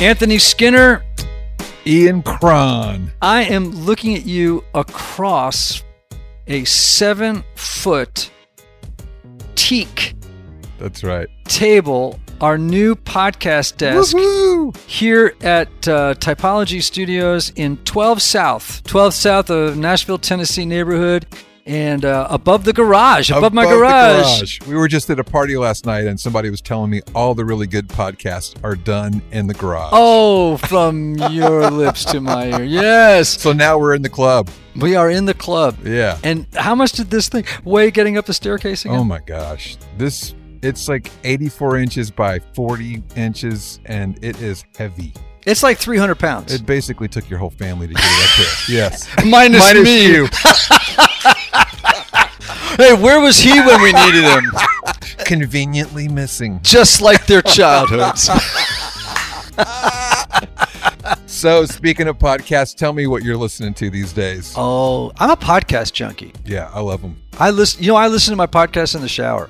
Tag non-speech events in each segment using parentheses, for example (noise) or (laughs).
Anthony Skinner, Ian Cron. I am looking at you across a seven foot teak That's right. table, our new podcast desk Woohoo! here at uh, Typology Studios in 12 South, 12 South of Nashville, Tennessee neighborhood, and uh, above the garage, above, my the garage. We were just at a party last night, and somebody was telling me all the really good podcasts are done in the garage. Oh, from your (laughs) lips to my ear. Yes, So now we're in the club. we are in the club. Yeah. And how much did this thing weigh getting up the staircase again? Oh my gosh. This it's like 84 inches by 40 inches, and it is heavy. It's like 300 pounds. It basically took your whole family to get it up here. (laughs) Yes. Minus, Minus me. (laughs) you. Hey, where was he when we needed him? (laughs) Conveniently missing. Just like their childhoods. (laughs) So speaking of podcasts, tell me what you're listening to these days. oh, I'm a podcast junkie. Yeah, I love them. I listen. You know, I listen to my podcast in the shower.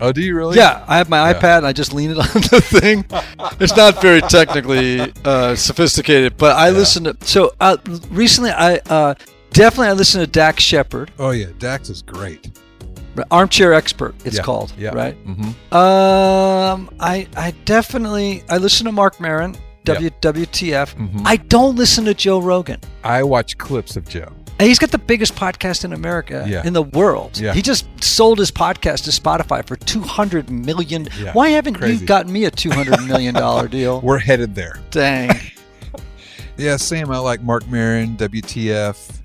Oh, do you really? Yeah, I have my Yeah. iPad and I just lean it (laughs) on the thing. It's not very technically uh, sophisticated, but I Yeah. listen to. So uh, recently, I uh, definitely I listened to Dax Shepard, Oh yeah, Dax is great. Armchair Expert. It's Yeah, called yeah. right. Mm-hmm. Um, I I definitely I listen to Marc Maron. W WTF. Mhm. I don't listen to Joe Rogan. I watch clips of Joe. And he's got the biggest podcast in America, Yeah. in the world. Yeah. He just sold his podcast to Spotify for two hundred million. Yeah. Why haven't Crazy. you gotten me a two hundred (laughs) million dollar deal? We're headed there. Dang. (laughs) Yeah, same. I like Marc Maron, WTF.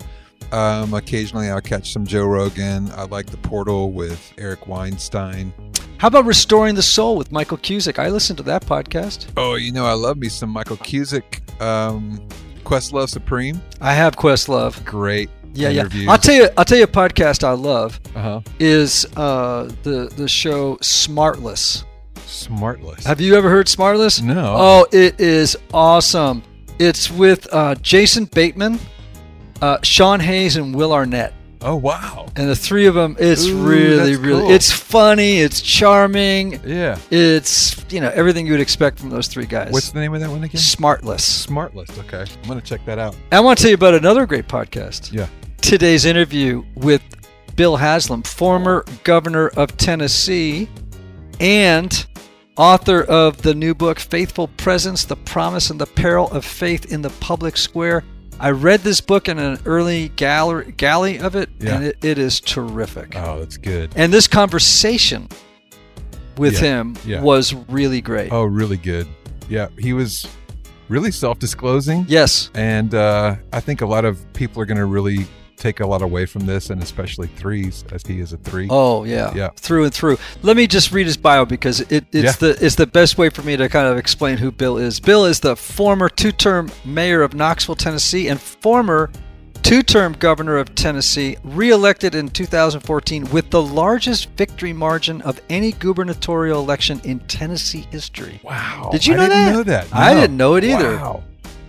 Um, occasionally, I'll catch some Joe Rogan. I like The Portal with Eric Weinstein. How about Restoring the Soul with Michael Cusick? I listened to that podcast. Oh, you know, I love me some Michael Cusick. Um, Questlove Supreme, I have Questlove. great. Yeah, interviews. yeah. I'll tell you. I'll tell you a podcast I love Uh huh. is uh, the the show Smartless. Smartless. Have you ever heard Smartless? No. Oh, it is awesome. It's with uh, Jason Bateman, uh, Sean Hayes, and Will Arnett. Oh, wow. And the three of them, it's Ooh, really, really, cool. it's funny, it's charming, Yeah. it's you know everything you would expect from those three guys. What's the name of that one again? Smartless. Smartless. Okay, I'm gonna check that out. I want to tell you about another great podcast. Yeah. Today's interview with Bill Haslam, former governor of Tennessee and author of the new book, Faithful Presence The Promise and the Peril of Faith in the Public Square. I read this book in an early gallery, galley of it, Yeah. and it, it is terrific. Oh, that's good. And this conversation with Yeah, him yeah. was really great. Oh, really good. Yeah, he was really self-disclosing, Yes. and uh, I think a lot of people are gonna really take a lot away from this, and especially threes, as he is a three. Oh yeah, Yeah. through and through. Let me just read his bio because it, it's Yeah. the it's the best way for me to kind of explain who Bill is. Bill is the former two-term mayor of Knoxville, Tennessee, and former two-term governor of Tennessee, reelected in 2014 with the largest victory margin of any gubernatorial election in Tennessee history. Wow. Did you I know didn't that? know that. I didn't know it either. Wow.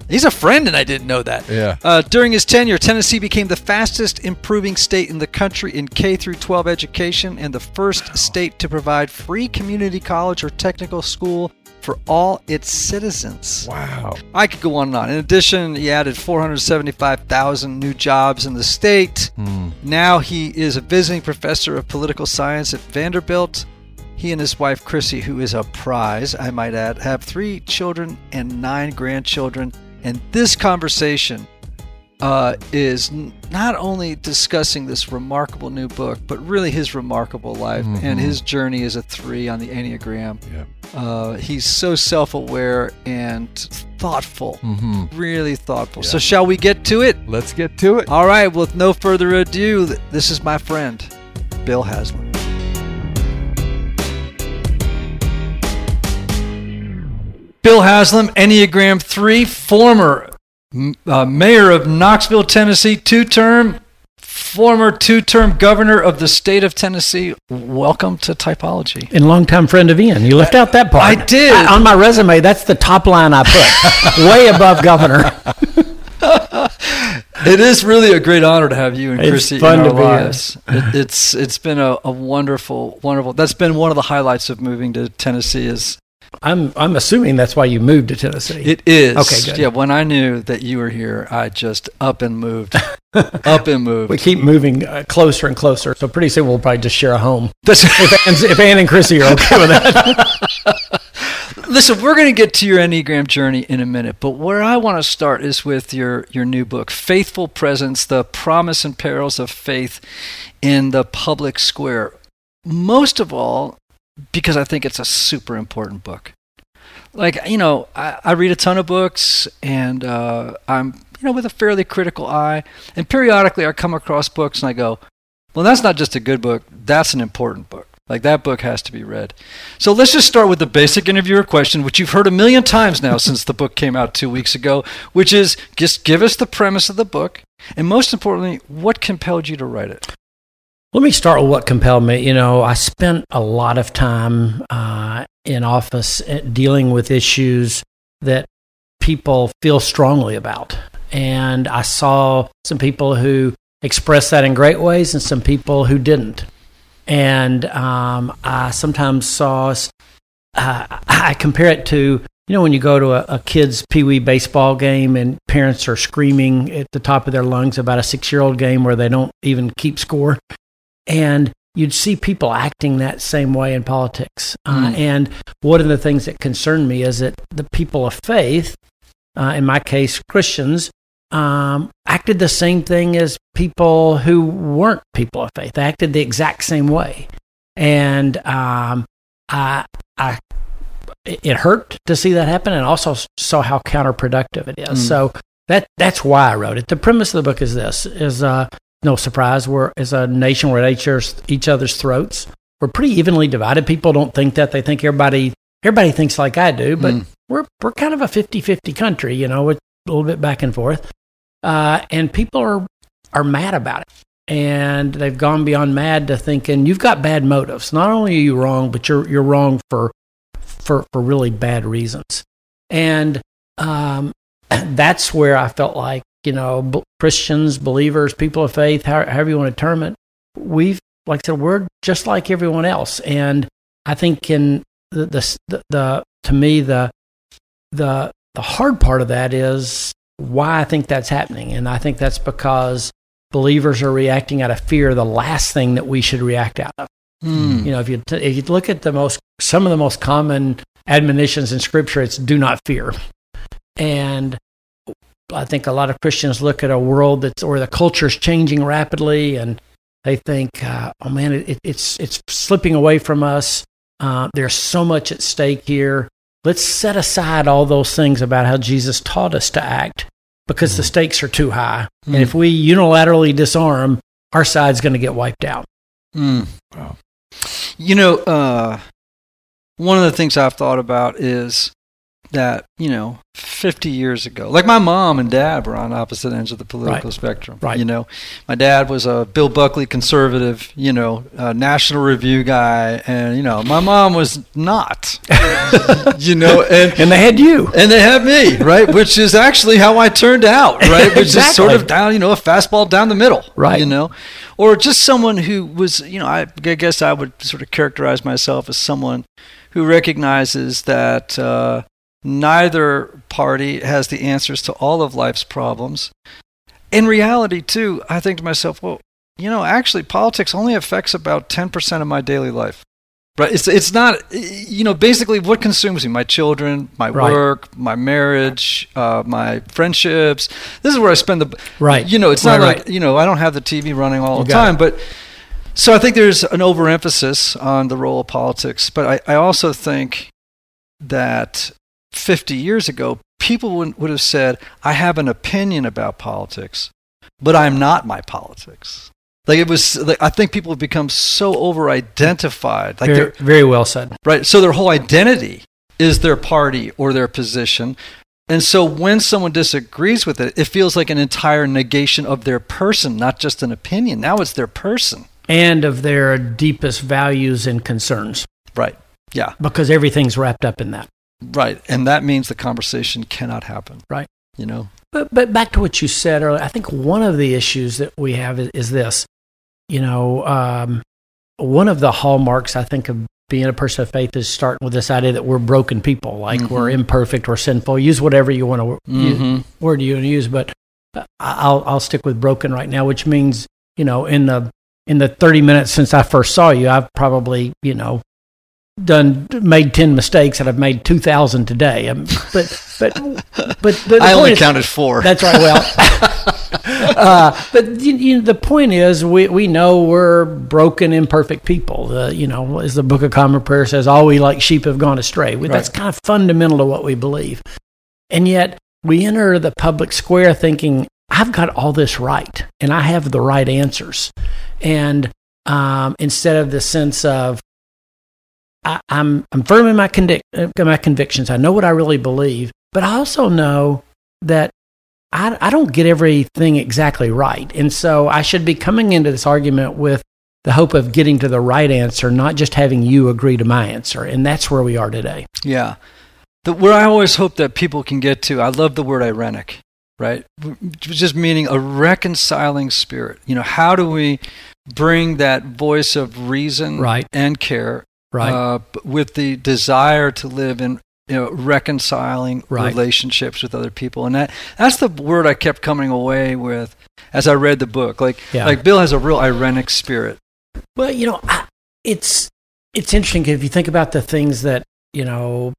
He's a friend, and I didn't know that. Yeah. Uh, during his tenure, Tennessee became the fastest improving state in the country in K through 12 education and the first state to provide free community college or technical school for all its citizens. Wow. I could go on and on. In addition, he added 475,000 new jobs in the state. Hmm. Now he is a visiting professor of political science at Vanderbilt. He and his wife Crissy, who is a prize, I might add, have three children and nine grandchildren. And this conversation uh, is n- not only discussing this remarkable new book, but really his remarkable life and Mhm. his journey as a three on the Enneagram. Yeah. Uh, he's so self aware and thoughtful, Mm-hmm. really thoughtful. Yeah. So, shall we get to it? Let's get to it. All right, with no further ado, this is my friend, Bill Haslam. Bill Haslam, Enneagram 3, former uh, mayor of Knoxville, Tennessee, two term, former two term governor of the state of Tennessee. Welcome to Typology. and longtime friend of Ian. You left out that part. I did. on my resume, that's the top line I put, (laughs) way above governor. (laughs) It is really a great honor to have you and It's fun in our to be lives. It, it's it's been a, a wonderful, wonderful. That's been one of the highlights of moving to Tennessee is I'm I'm assuming that's why you moved to Tennessee. It is. Okay, good. Yeah, when I knew that you were here, I just up and moved. (laughs) up and moved. we keep moving uh, closer and closer, so pretty soon we'll probably just share a home. (laughs) That's- If, Ann's, if Ann and Crissy are okay with that. (laughs) Listen, we're going to get to your Enneagram journey in a minute, but where I want to start is with your, your new book, Faithful Presence The Promise and Perils of Faith in the Public Square. Most of all, because I think it's a super important book. Like, you know, I, I read a ton of books and uh, I'm, you know, with a fairly critical eye. And periodically I come across books and I go, well, that's not just a good book, that's an important book. Like, that book has to be read. So let's just start with the basic interviewer question, which you've heard a million times now since the book came out two weeks ago, which is just give us the premise of the book. And most importantly, what compelled you to write it? Let me start with what compelled me. You know, I spent a lot of time uh, in office uh, dealing with issues that people feel strongly about. And I saw some people who expressed that in great ways and some people who didn't. And um, I sometimes saw, uh, I compare it to, you know, when you go to a, a kid's pee wee baseball game and parents are screaming at the top of their lungs about a six year old game where they don't even keep score and you'd see people acting that same way in politics. Uh, Mm. and one of the things that concerned me is that the people of faith, uh, in my case, Christians, um, acted the same thing as people who weren't people of faith. They acted the exact same way, and um, I, I, it it hurt to see that happen, and also saw how counterproductive it is. Mm. So that that's why I wrote it. The premise of the book is this: is uh, no surprise. We're as a nation, we're at each other's, throats. We're pretty evenly divided. People don't think that. They think everybody everybody thinks like I do, but Mm. we're we're kind of a 50-50 country, you know, with a little bit back and forth. Uh, and people are are mad about it. And they've gone beyond mad to thinking you've got bad motives. Not only are you wrong, but you're you're wrong for for for really bad reasons. And um, (clears throat) that's where I felt like you know Christians, believers, people of faith, however you want to term it, we've like I said, we're just like everyone else. And I think in the the, the, to me the the the hard part of that is why I think that's happening, and I think that's because believers are reacting out of fear. The last thing that we should react out of. Hmm. You know, if you t- if you look at the most some of the most common admonitions in Scripture, it's do not fear, and I think a lot of Christians look at a world that's or the culture is changing rapidly, and they think, uh, "Oh man, it, it's it's slipping away from us. Uh, there's so much at stake here. Let's set aside all those things about how Jesus taught us to act because the stakes are too high. And if we unilaterally disarm, our side's going to get wiped out." Mm. Wow. You know, uh, one of the things I've thought about is that, you know, 50 years ago, like my mom and dad were on opposite ends of the political Right. spectrum. Right. You know, my dad was a Bill Buckley conservative, you know, uh, National Review guy. And, you know, my mom was not, (laughs) you know, and, And they had you. and they had me, right? Which is actually how I turned out, right? Which is (laughs) sort of down, you know, a fastball down the middle, Right. You know, or just someone who was, you know, I, I guess I would sort of characterize myself as someone who recognizes that uh, neither party has the answers to all of life's problems. In reality, too, I think to myself, well, you know, actually, politics only affects about 10% of my daily life. Right. It's, it's not, you know, basically what consumes me my children, my Right. work, my marriage, uh, my friendships. This is where I spend the, Right. you know, it's Right, not like, right. you know, I don't have the TV running all You the time, it. but so I think there's an overemphasis on the role of politics. But I, I also think that 50 years ago, people would, would have said, I have an opinion about politics, but I'm not my politics. Like it was, like, I think people have become so over identified. Like very, they're, very well said. right? So their whole identity is their party or their position. And so when someone disagrees with it, it feels like an entire negation of their person, not just an opinion. Now it's their person. And of their deepest values and concerns, Right. Yeah. because everything's wrapped up in that. Right. And that means the conversation cannot happen. Right. You know? But, but back to what you said earlier, I think one of the issues that we have is, is this. You know, um, one of the hallmarks, I think, of being a person of faith is starting with this idea that we're broken people, like Mhm. we're imperfect or sinful. Use whatever you want to Mhm. word you want to use, but uh, I'll I'll stick with broken right now, which means you know in the in the thirty minutes since I first saw you, I've probably you know done made ten mistakes and I've made two thousand today. Um, but but but, but I only is- counted four. that's right. Well, (laughs) uh, but you, you, the point is, we, we know we're broken, imperfect people. Uh, you know, as the Book of Common Prayer says, all we like sheep have gone astray. We, That's kind of fundamental to what we believe. And yet, we enter the public square thinking, I've got all this right, and I have the right answers. And um, instead of the sense of, I, I'm I'm firm in my convic- uh, my convictions. I know what I really believe, but I also know that I, I don't get everything exactly right. And so I should be coming into this argument with the hope of getting to the right answer, not just having you agree to my answer. And that's where we are today. Yeah. The, where I always hope that people can get to, I love the word irenic, right? Just meaning a reconciling spirit. You know, how do we bring that voice of reason Right. and care Right. uh, with the desire to live in you know, reconciling Right. relationships with other people? And that that's the word I kept coming away with as I read the book. Like, Yeah. like Bill has a real irenic spirit. Well, you know, I, it's it's interesting if you think about the things that you know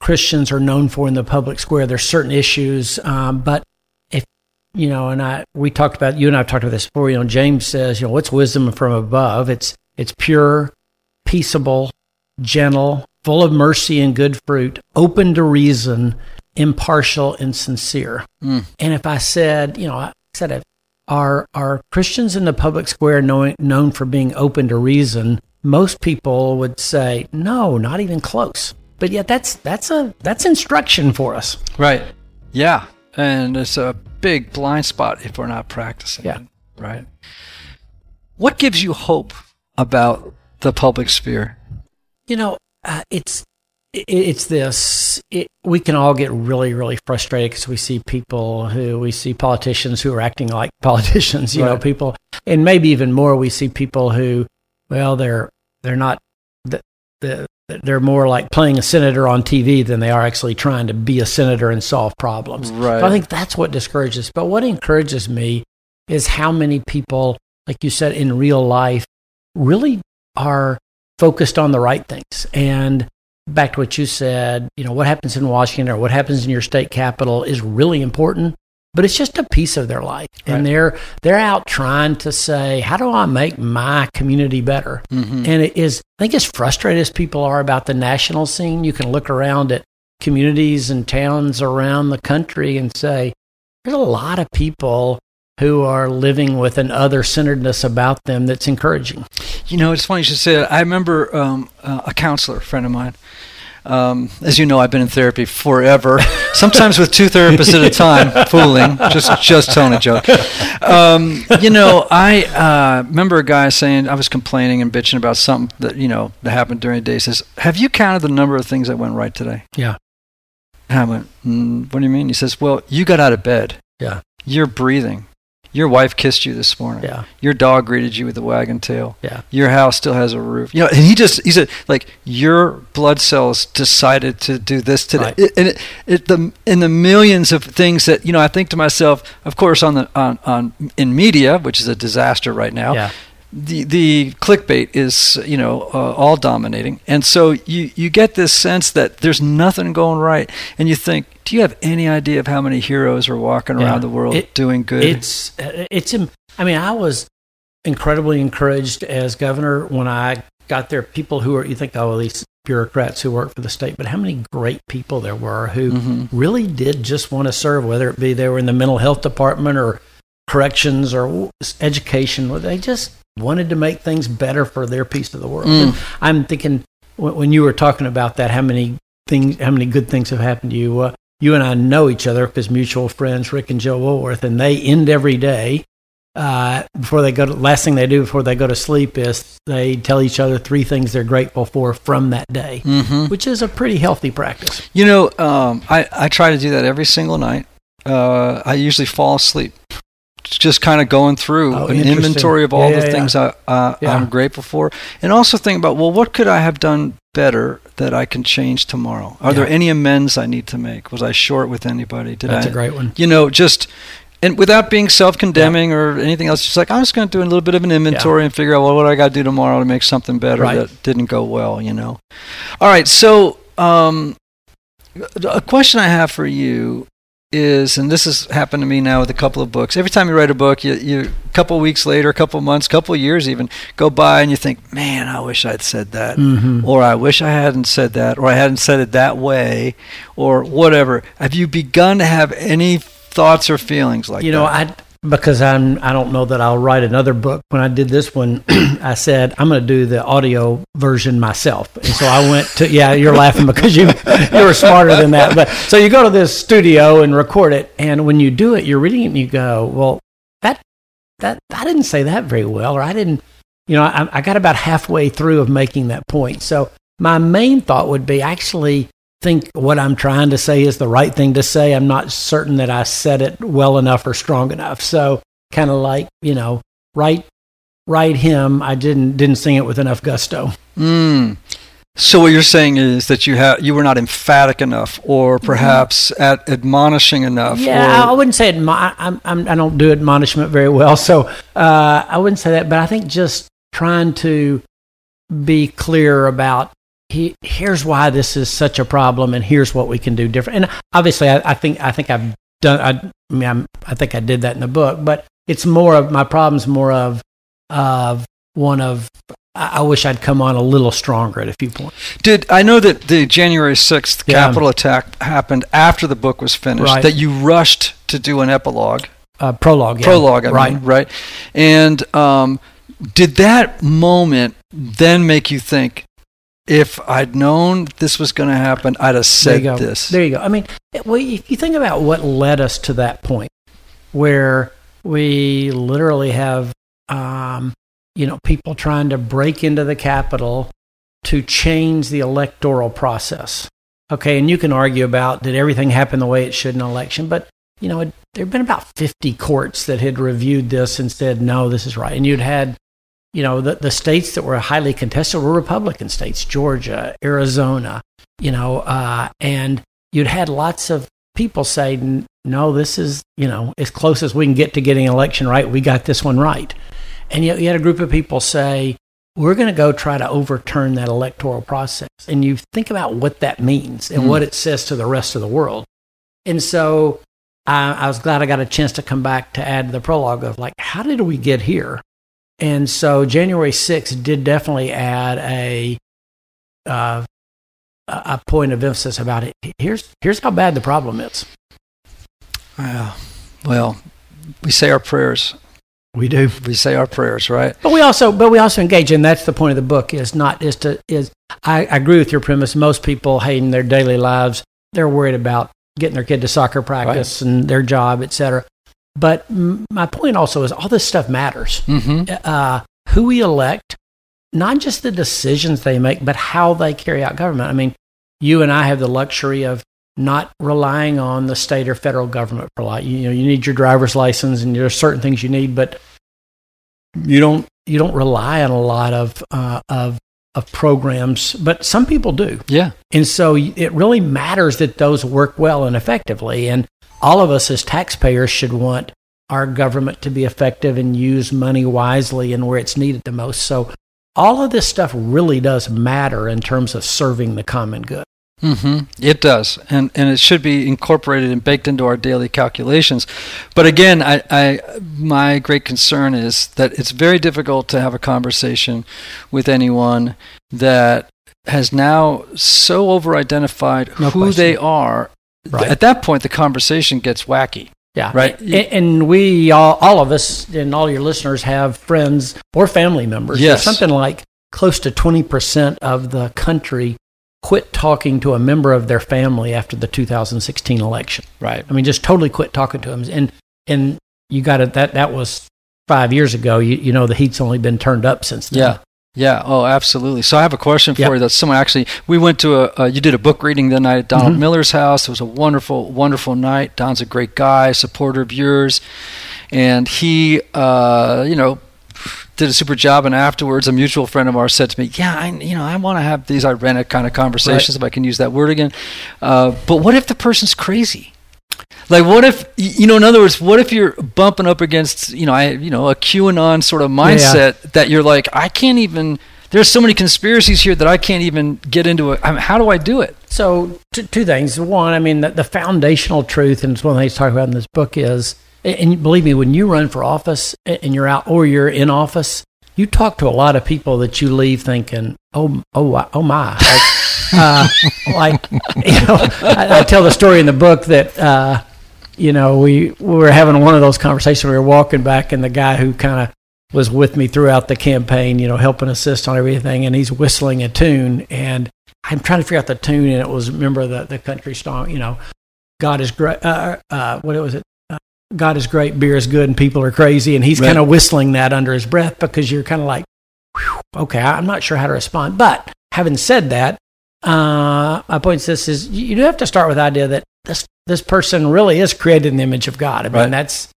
Christians are known for in the public square. There's certain issues, um, but if you know, and I we talked about you and I have talked about this before. You know, James says, you know, what's wisdom from above? It's it's pure, peaceable, gentle, full of mercy and good fruit, open to reason, impartial and sincere. Mm. And if I said, you know, I said it, are are Christians in the public square knowing, known for being open to reason? Most people would say, no, not even close. But yet, that's that's a that's instruction for us. Right. Yeah. And it's a big blind spot if we're not practicing Yeah. it. Right. What gives you hope about the public sphere? You know, uh, it's it, it's this. It, we can all get really, really frustrated because we see people who we see politicians who are acting like (laughs) politicians. You know, people, and maybe even more, we see people who, well, they're they're not the, the they're more like playing a senator on TV than they are actually trying to be a senator and solve problems. Right. So I think that's what discourages. But what encourages me is how many people, like you said, in real life, really are focused on the right things. And back to what you said, you know, what happens in Washington or what happens in your state capital is really important, but it's just a piece of their life. Right. And they're they're out trying to say, how do I make my community better? Mhm. And it is, I think, as frustrated as people are about the national scene, you can look around at communities and towns around the country and say, there's a lot of people who are living with an other centeredness about them that's encouraging. You know, it's funny you should say that. I remember um, uh, a counselor, a friend of mine. Um, as you know, I've been in therapy forever. (laughs) Sometimes with two therapists at a time, fooling. Just, just telling a joke. Um, you know, I uh, remember a guy saying I was complaining and bitching about something that you know that happened during the day. He says, "Have you counted the number of things that went right today?" Yeah. And I went, mm, "What do you mean?" He says, "Well, you got out of bed. Yeah. You're breathing. Your wife kissed you this morning. Yeah. Your dog greeted you with a wagging tail. Yeah. Your house still has a roof. You know, and he just he said like your blood cells decided to do this today. Right. It, and it, it the in the millions of things that you know, I think to myself, of course, on the on on in media, which is a disaster right now. Yeah. The the clickbait is you know uh, all dominating, and so you you get this sense that there's nothing going right, and you think, do you have any idea of how many heroes are walking Yeah. around the world It- doing good? It's uh, it's. I mean, I was incredibly encouraged as governor when I got there. People who are you think, oh, these bureaucrats who work for the state, but how many great people there were who Mhm. really did just want to serve, whether it be they were in the mental health department or corrections or education. They just wanted to make things better for their piece of the world. Mm. I'm thinking when you were talking about that, how many things, how many good things have happened to you? Uh, you and I know each other because mutual friends, Rick and Joe Woolworth, and they end every day uh, before they go to. Last thing they do before they go to sleep is they tell each other three things they're grateful for from that day, Mhm. which is a pretty healthy practice. You know, um, I, I try to do that every single night. Uh, I usually fall asleep just kind of going through Oh, an inventory of all Yeah, the yeah, things I, uh, Yeah. I'm grateful for, and also think about well, what could I have done better that I can change tomorrow? Are there any amends I need to make? Was I short with anybody? Did That's I? a great one. You know, just and without being self-condemning or anything else, just like I'm just going to do a little bit of an inventory and figure out well, what I got to do tomorrow to make something better Right. that didn't go well. You know. All right, so um, a question I have for you is, and this has happened to me now with a couple of books. Every time you write a book, you, you a couple of weeks later, a couple of months, a couple of years even go by, and you think, "Man, I wish I'd said that," Mm-hmm. or "I wish I hadn't said that," or "I hadn't said it that way," or whatever. Have you begun to have any thoughts or feelings like you know, that? I because I'm I don't know that I'll write another book. When I did this one, (clears throat) I said I'm going to do the audio version myself, and so I went to. (laughs) Yeah, you're laughing because you (laughs) you were smarter than that. But so you go to this studio and record it, and when you do it, you're reading it and you go, well, that that I didn't say that very well, or I didn't. You know, I, I got about halfway through of making that point. So my main thought would be actually think what I'm trying to say is the right thing to say. I'm not certain that I said it well enough or strong enough. So kind of like, you know, write write him. I didn't didn't sing it with enough gusto. Mm. So what you're saying is that you have you were not emphatic enough, or perhaps at admonishing enough. Yeah, I wouldn't say admo- I'm, I'm, I don't do admonishment very well, so uh, I wouldn't say that. But I think just trying to be clear about he, here's why this is such a problem, and here's what we can do different. And obviously, I, I think I think I've done. I, I mean, I'm, I think I did that in the book, but it's more of my problem's more of of one of I, wish I'd come on a little stronger at a few points. Did I know that the January 6th Yeah. Capitol attack happened after the book was finished? Right. That you rushed to do an epilogue, Uh, prologue, yeah. prologue, I right? mean, right? And um, did that moment then make you think, if I'd known this was going to happen, I'd have said go. this? There you go. I mean, well, if you think about what led us to that point, where we literally have, um, you know, people trying to break into the Capitol to change the electoral process. Okay, and you can argue about did everything happen the way it should in an election, but you know, there have been about 50 courts that had reviewed this and said, no, this is right. And you'd had, you know, the, the states that were highly contested were Republican states, Georgia, Arizona, you know, uh, and you'd had lots of people say, no, this is, you know, as close as we can get to getting an election right. We got this one right. And yet you had a group of people say, we're going to go try to overturn that electoral process. And you think about what that means and Hmm. what it says to the rest of the world. And so I, I was glad I got a chance to come back to add to the prologue of like, how did we get here? And so January 6th did definitely add a, uh, a point of emphasis about it. Here's, here's how bad the problem is. Yeah. Well, we say our prayers. We do. We say our prayers, right? But we also, but we also engage, and that's the point of the book. Is not is to is. I, I agree with your premise. Most people hating their daily lives, they're worried about getting their kid to soccer practice and their job, etc. But m- my point also is all this stuff matters. Mm-hmm. Uh, who we elect, not just the decisions they make, but how they carry out government. I mean, you and I have the luxury of not relying on the state or federal government for a lot. You, you know, you need your driver's license, and there are certain things you need, but you don't you don't rely on a lot of uh, of of programs. But some people do, Yeah. and so it really matters that those work well and effectively. And all of us as taxpayers should want our government to be effective and use money wisely and where it's needed the most. So all of this stuff really does matter in terms of serving the common good. Mm-hmm. It does, and and it should be incorporated and baked into our daily calculations. But again, I, I my great concern is that it's very difficult to have a conversation with anyone that has now so over-identified No who question. they are. Right. At that point, the conversation gets wacky. Yeah. Right. And, we all, all of us and all your listeners have friends or family members. Yes. Something like close to 20% of the country quit talking to a member of their family after the 2016 election. Right. I mean, just totally quit talking to them. And, and you got it. That, that was five years ago. You, you know, the heat's only been turned up since then. Yeah. Yeah. Oh, absolutely. So I have a question for Yep. you. That someone actually we went to a uh, you did a book reading the night at Donald Mhm. Miller's house. It was a wonderful, wonderful night. Don's a great guy, supporter of yours, and he, uh, you know, did a super job. And afterwards, a mutual friend of ours said to me, "Yeah, I, you know, I want to have these irenic kind of conversations, if I can use that word again. Uh, but what if the person's crazy?" Like, what if you know? In other words, what if you're bumping up against you know, I you know, a QAnon sort of mindset that you're like, I can't even. There's so many conspiracies here that I can't even get into it. I mean, how do I do it? So, t- two things. One, I mean, the, the foundational truth, and it's one of the things talk about in this book is, and believe me, when you run for office and you're out or you're in office, you talk to a lot of people that you leave thinking, oh, oh, oh my. Like, (laughs) uh, like you know, I, I, tell the story in the book that, uh, you know, we, we were having one of those conversations. We were walking back, and the guy who kind of was with me throughout the campaign, you know, helping assist on everything, and he's whistling a tune, and I'm trying to figure out the tune, and it was remember the the country song, you know, God is great. Uh, uh, what was it? Uh, God is great, beer is good, and people are crazy, and he's right. kind of whistling that under his breath because you're kind of like, okay, I'm not sure how to respond. But having said that, uh, my point is this: is you do have to start with the idea that this this person really is created in the image of God. I mean, right. that's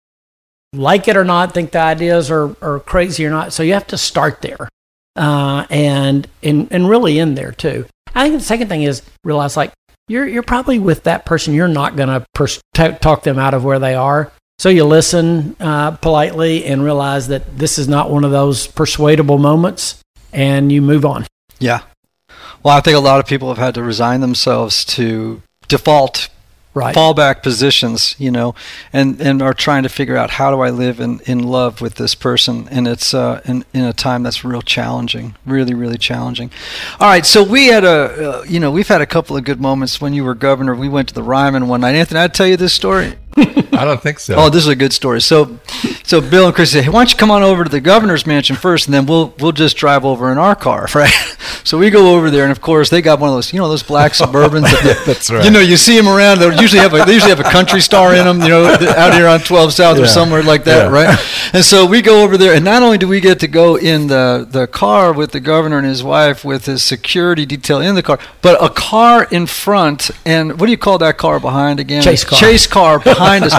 like it or not, think the ideas are, are crazy or not. So you have to start there, uh, and and and really in there too. I think the second thing is realize like you're you're probably with that person. You're not going to pers- t- talk them out of where they are. So you listen uh, politely and realize that this is not one of those persuadable moments, and you move on. Yeah. Well, I think a lot of people have had to resign themselves to default right. fallback positions, you know, and, and are trying to figure out how do I live in, in love with this person. And it's uh, in, in a time that's real challenging, really, really challenging. All right, so we had a, uh, you know, we've had a couple of good moments when you were governor. We went to the Ryman one night. Anthony, I'd tell you this story. (laughs) I don't think so. Oh, this is a good story. So, so Bill and Chris said, "Hey, why don't you come on over to the governor's mansion first, and then we'll we'll just drive over in our car, (laughs) right?" So we go over there, and of course they got one of those, you know, those black (laughs) Suburbans. That, That's right. You know, you see them around. They usually have a, they usually have a country star in them. You know, out here on 12 South yeah. or somewhere like that, yeah. right? And so we go over there, and not only do we get to go in the the car with the governor and his wife with his security detail in the car, but a car in front, and what do you call that car behind again? Chase car. Chase car behind us.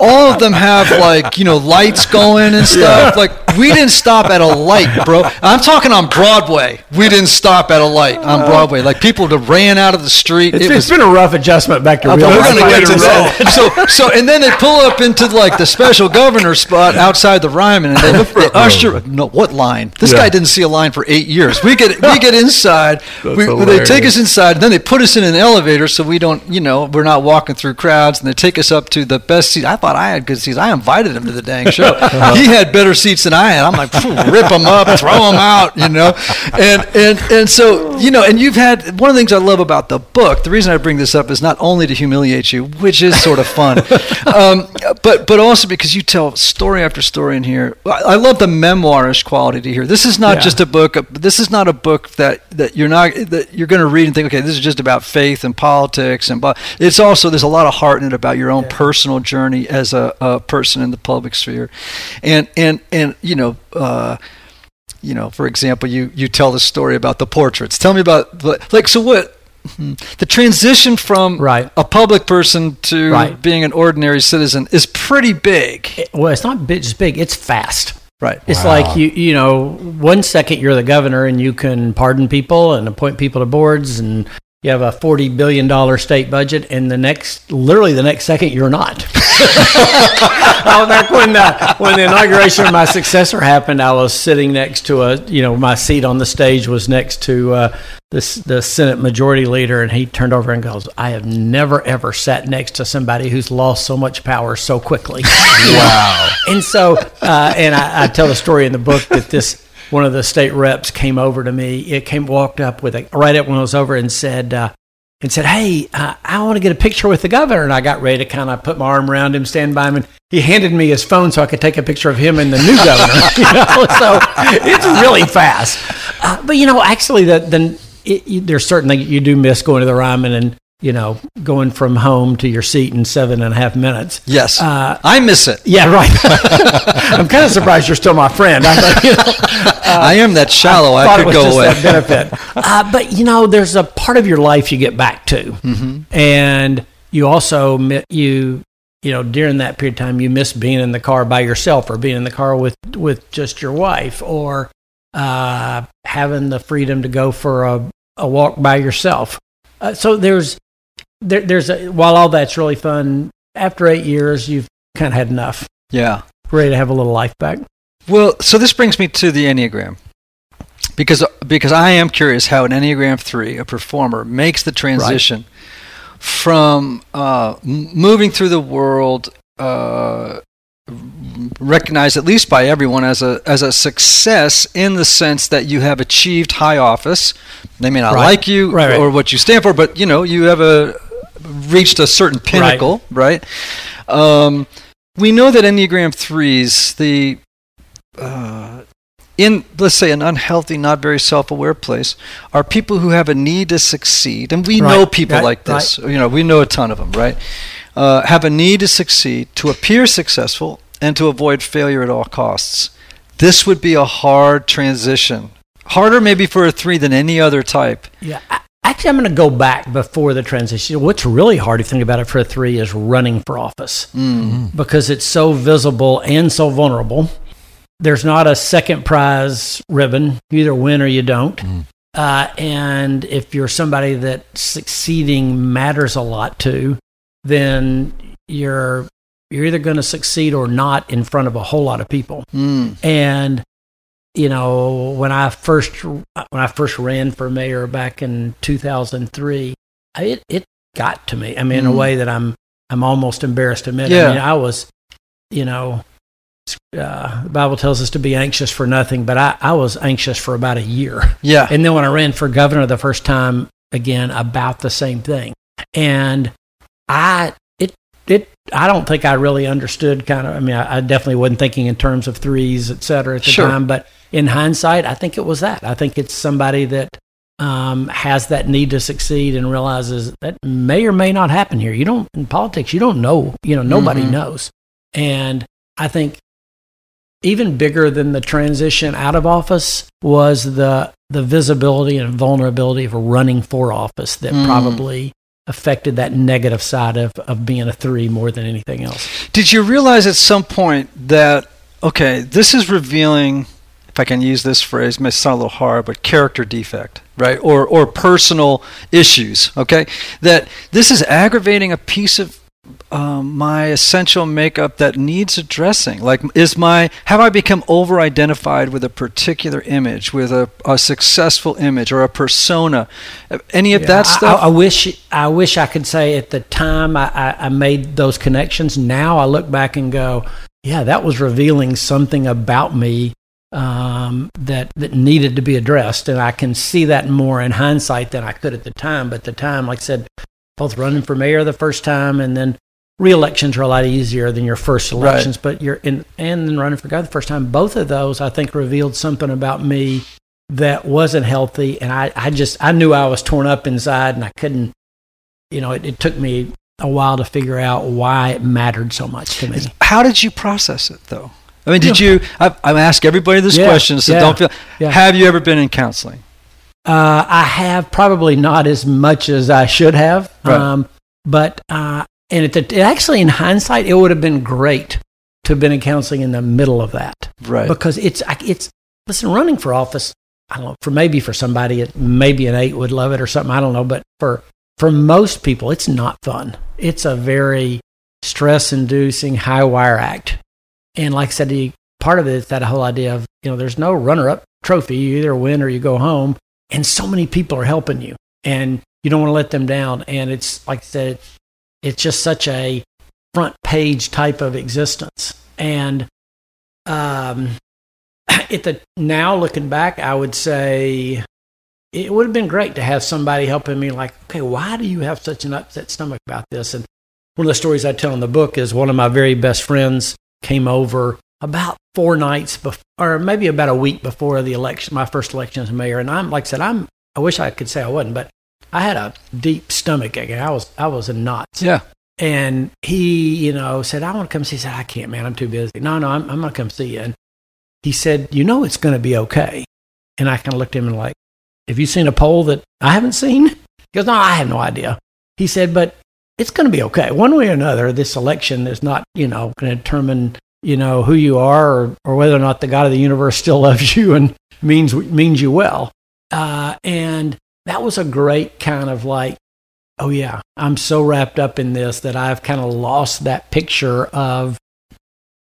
All of them have like you know lights going and stuff. Yeah. Like we didn't stop at a light, bro. I'm talking on Broadway. We didn't stop at a light on uh-huh. Broadway. Like people that ran out of the street. It's, it was, been a rough adjustment back to real. We're gonna get to that. (laughs) So so and then they pull up into like the special governor spot outside the Ryman, and they, look they (laughs) oh. usher. No, what line? This yeah. guy didn't see a line for eight years. We get we get inside. (laughs) we, they take us inside, and then they put us in an elevator so we don't, you know, we're not walking through crowds, and they take us up to the best seat. I thought I had good seats. I invited him to the dang show. (laughs) Uh-huh. He had better seats than I had. I'm like, rip them up, throw them out, you know, and and and so you know, and you've had one of the things I love about the book. The reason I bring this up is not only to humiliate you, which is sort of fun, (laughs) um, but but also because you tell story after story in here. I love the memoirish quality to here. This is not yeah. just a book. This is not a book that that you're not that you're going to read and think, okay, this is just about faith and politics and but it's also there's a lot of heart in it about your own yeah. personal journey as a, a, person in the public sphere, and and and you know. Uh, you know, for example, you you tell the story about the portraits. Tell me about like so what hmm, the transition from right. a public person to right. being an ordinary citizen is pretty big. It, well, it's not just big; it's fast. Right. It's wow. like you you know, one second you're the governor and you can pardon people and appoint people to boards and you have a forty billion dollar state budget, and the next, literally the next second, you're not. (laughs) oh, back when the, when the inauguration of my successor happened, I was sitting next to a, you know, my seat on the stage was next to uh, the the Senate Majority Leader, and he turned over and goes, "I have never ever sat next to somebody who's lost so much power so quickly." wow. (laughs) and so, uh, and I, I tell the story in the book that this one of the state reps came over to me. It came walked up with a right up when I was over and said uh, and said, "Hey, uh, I want to get a picture with the governor." And I got ready to kind of put my arm around him, stand by him, and he handed me his phone so I could take a picture of him and the new governor. (laughs) you know? So it's really fast. Uh, but you know, actually, the, the it, there's certainly you do miss going to the Ryman and you know, going from home to your seat in seven and a half minutes. Yes, uh, I miss it. Yeah, right. (laughs) I'm kind of surprised you're still my friend. I, thought, you know, uh, I am that shallow. I, I could go away. benefit, (laughs) uh, but you know, there's a part of your life you get back to, mm-hmm. and you also you you know, during that period of time, you miss being in the car by yourself or being in the car with, with just your wife or uh, having the freedom to go for a, a walk by yourself. Uh, so there's, there, there's a, while all that's really fun, after eight years, you've kind of had enough. Yeah. Ready to have a little life back. Well, so this brings me to the Enneagram. Because, because I am curious how an Enneagram 3, a performer, makes the transition right. from uh, moving through the world uh, recognized at least by everyone as a as a success in the sense that you have achieved high office. They may not right. like you right, or what you stand for, but you know you have a reached a certain pinnacle, right? Um, we know that Enneagram threes, the uh, in let's say an unhealthy, not very self-aware place, are people who have a need to succeed, and we know people like this. You know, we know a ton of them, right? Uh, have a need to succeed, to appear successful, and to avoid failure at all costs. This would be a hard transition. Harder maybe for a three than any other type. Yeah. Actually, I'm going to go back before the transition. What's really hard to think about it for a three is running for office mm-hmm. because it's so visible and so vulnerable. There's not a second prize ribbon. You either win or you don't. Mm. Uh, and if you're somebody that succeeding matters a lot to, then you're you're either going to succeed or not in front of a whole lot of people. Mm. And you know, when I first when I first ran for mayor back in 2003, it it got to me. I mean, mm. in a mm. way that I'm I'm almost embarrassed to admit. Yeah. I mean, I was, you know, uh, the Bible tells us to be anxious for nothing, but I, I was anxious for about a year. Yeah. And then when I ran for governor the first time, again, about the same thing. And I it I don't think I really understood kind of I mean I, I, definitely wasn't thinking in terms of threes et cetera at the sure. time but in hindsight I think it was that I think it's somebody that um, has that need to succeed and realizes that may or may not happen here you don't in politics you don't know you know nobody mm-hmm. knows and I think even bigger than the transition out of office was the the visibility and vulnerability of running for office that mm. probably affected that negative side of, of being a three more than anything else. Did you realize at some point that, okay, this is revealing, if I can use this phrase, may sound a little hard, but character defect, right? Or, or personal issues, okay? That this is aggravating a piece of um, my essential makeup that needs addressing? Like, is my have I become over identified with a particular image, with a, a successful image or a persona? Any of yeah, that stuff? I, I, wish I wish I could say at the time I, I, I made those connections. Now I look back and go, yeah, that was revealing something about me um, that that needed to be addressed, and I can see that more in hindsight than I could at the time. But at the time, like I said, both running for mayor the first time and then re-elections are a lot easier than your first elections, right. but you're in and then running for God the first time. Both of those, I think, revealed something about me that wasn't healthy, and I, I just I knew I was torn up inside, and I couldn't, you know, it, it took me a while to figure out why it mattered so much to me. How did you process it, though? I mean, did you? I, I ask everybody this yeah, question, so yeah, don't feel. Yeah. Have you ever been in counseling? Uh, I have probably not as much as I should have. Right. Um, but uh, and it, it, actually, in hindsight, it would have been great to have been in counseling in the middle of that. Right. Because it's, it's, listen, running for office, I don't know, for maybe for somebody, it, maybe an eight would love it or something. I don't know. But for, for most people, it's not fun. It's a very stress inducing high wire act. And like I said, the, part of it is that whole idea of, you know, there's no runner up trophy. You either win or you go home. And so many people are helping you and you don't want to let them down. And it's like I said, it's just such a front page type of existence. And um, (clears throat) at the now looking back, I would say it would have been great to have somebody helping me. Like, okay, why do you have such an upset stomach about this? And one of the stories I tell in the book is one of my very best friends came over about four nights before, or maybe about a week before the election, my first election as mayor. And I'm like I said, I'm. I wish I could say I wasn't, but I had a deep stomach ache. I was I was in knots. Yeah. And he, you know, said, I want to come see. He said, I can't, man. I'm too busy. No, no, I'm, I'm going to come see you. And he said, You know, it's going to be okay. And I kind of looked at him and like, Have you seen a poll that I haven't seen? He goes, No, I have no idea. He said, But it's going to be okay. One way or another, this election is not, you know, going to determine, you know, who you are or, or whether or not the God of the universe still (laughs) loves you and means means you well. Uh, and that was a great kind of like, oh yeah, I'm so wrapped up in this that I've kind of lost that picture of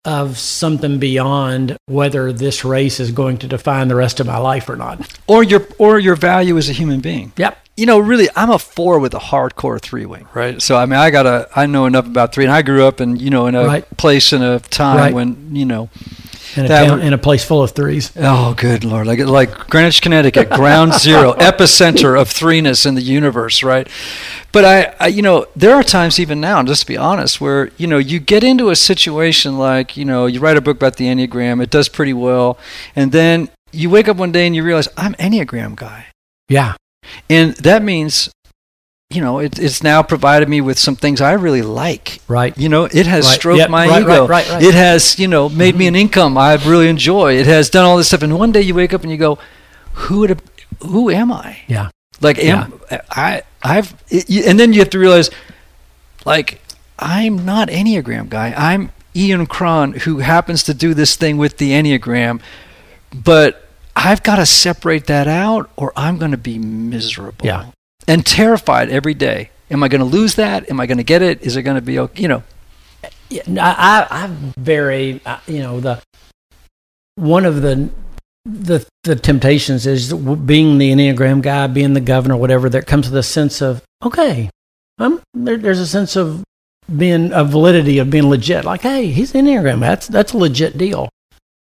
of something beyond whether this race is going to define the rest of my life or not. Or your or your value as a human being. Yep. You know, really, I'm a four with a hardcore three wing, right? So I mean, I got a, I know enough about three, and I grew up in, you know, in a Right. place in a time Right. when, you know, In a, town, would- in a place full of threes. Oh, good lord! Like like Greenwich, Connecticut, ground zero, (laughs) epicenter of threeness in the universe, right? But I, I, you know, there are times even now, just to be honest, where you know you get into a situation like you know you write a book about the enneagram, it does pretty well, and then you wake up one day and you realize I'm enneagram guy, Yeah. And that means, you know, it, it's now provided me with some things I really like. Right. You know, it has Right. stroked Yep. my Right, ego. right. It has, you know, made me an mm-hmm. income I really enjoy. It has done all this stuff. And one day you wake up and you go, "Who would? Who am I? Yeah. Like, am I? I've, it, and then you have to realize, like, I'm not Enneagram guy. I'm Ian Cron, who happens to do this thing with the Enneagram, but I've got to separate that out, or I'm going to be miserable. Yeah. And terrified every day. Am I going to lose that? Am I going to get it? Is it going to be okay? You know, I, I, I'm very, uh, you know, the one of the the the temptations is being the enneagram guy, being the governor, whatever. There comes with a sense of okay, um, there, there's a sense of being a validity of being legit. Like, hey, he's an enneagram. That's that's a legit deal.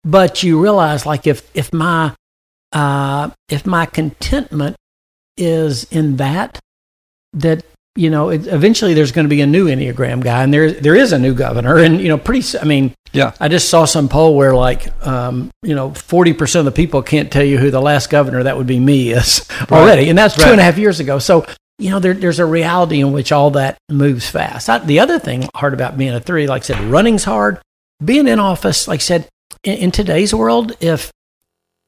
But you realize, like, if if my uh, if my contentment is in that, that you know, it, eventually there's going to be a new Enneagram guy, and there there is a new governor, and you know, pretty. I mean, Yeah. I just saw some poll where like, um, you know, forty percent of the people can't tell you who the last governor that would be me is already, and that's two Right. and a half years ago. So you know, there, there's a reality in which all that moves fast. I, the other thing hard about being a three, like I said, running's hard. Being in office, like I said, in, in today's world, if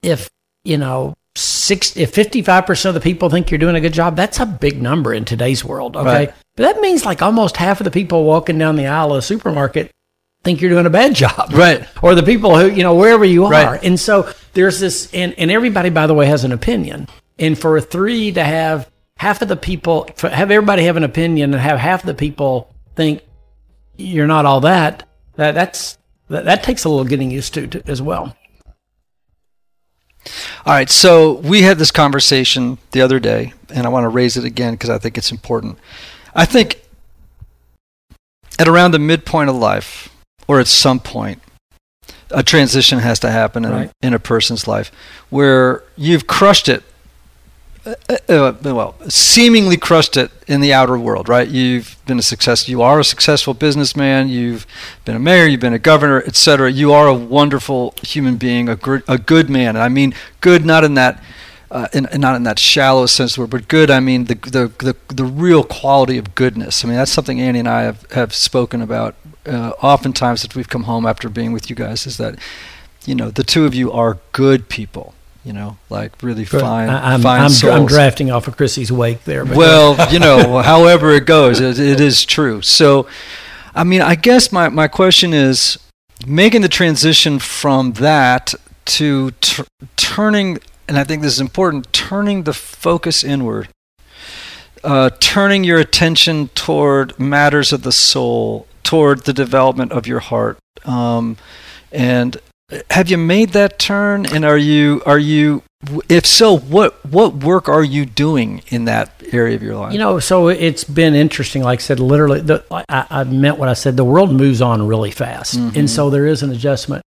if you know six if 55% of the people think you're doing a good job that's a big number in today's world okay Right. but that means like almost half of the people walking down the aisle of the supermarket think you're doing a bad (laughs) job Right. or the people who you know wherever you are Right. and so there's this and, and everybody by the way has an opinion and for a three to have half of the people for, have everybody have an opinion and have half the people think you're not all that that that's that, that takes a little getting used to, to as well All right, so we had this conversation the other day, and I want to raise it again because I think it's important. I think at around the midpoint of life, or at some point, a transition has to happen in, Right. in a person's life where you've crushed it. Uh, uh, well, seemingly crushed it in the outer world, right? You've been a success. You are a successful businessman. You've been a mayor. You've been a governor, etc. You are a wonderful human being, a good, a good man. And I mean good, not in that, uh, in, not in that shallow sense of the word, but good. I mean the, the the the real quality of goodness. I mean that's something Annie and I have have spoken about uh, oftentimes that we've come home after being with you guys. Is that you know the two of you are good people. You know, like really fine, I, am fine I'm, souls. I'm drafting off of Crissy's wake there. But Well, you know, (laughs) however it goes, it, it is true. So, I mean, I guess my, my question is making the transition from that to t- turning, and I think this is important, turning the focus inward, uh, turning your attention toward matters of the soul, toward the development of your heart. Um, and have you made that turn? And are you, are you, if so, what what work are you doing in that area of your life? you know, so it's been interesting. Like I said, literally, the, I, I meant what I said. The world moves on really fast, Mhm. and so there is an adjustment.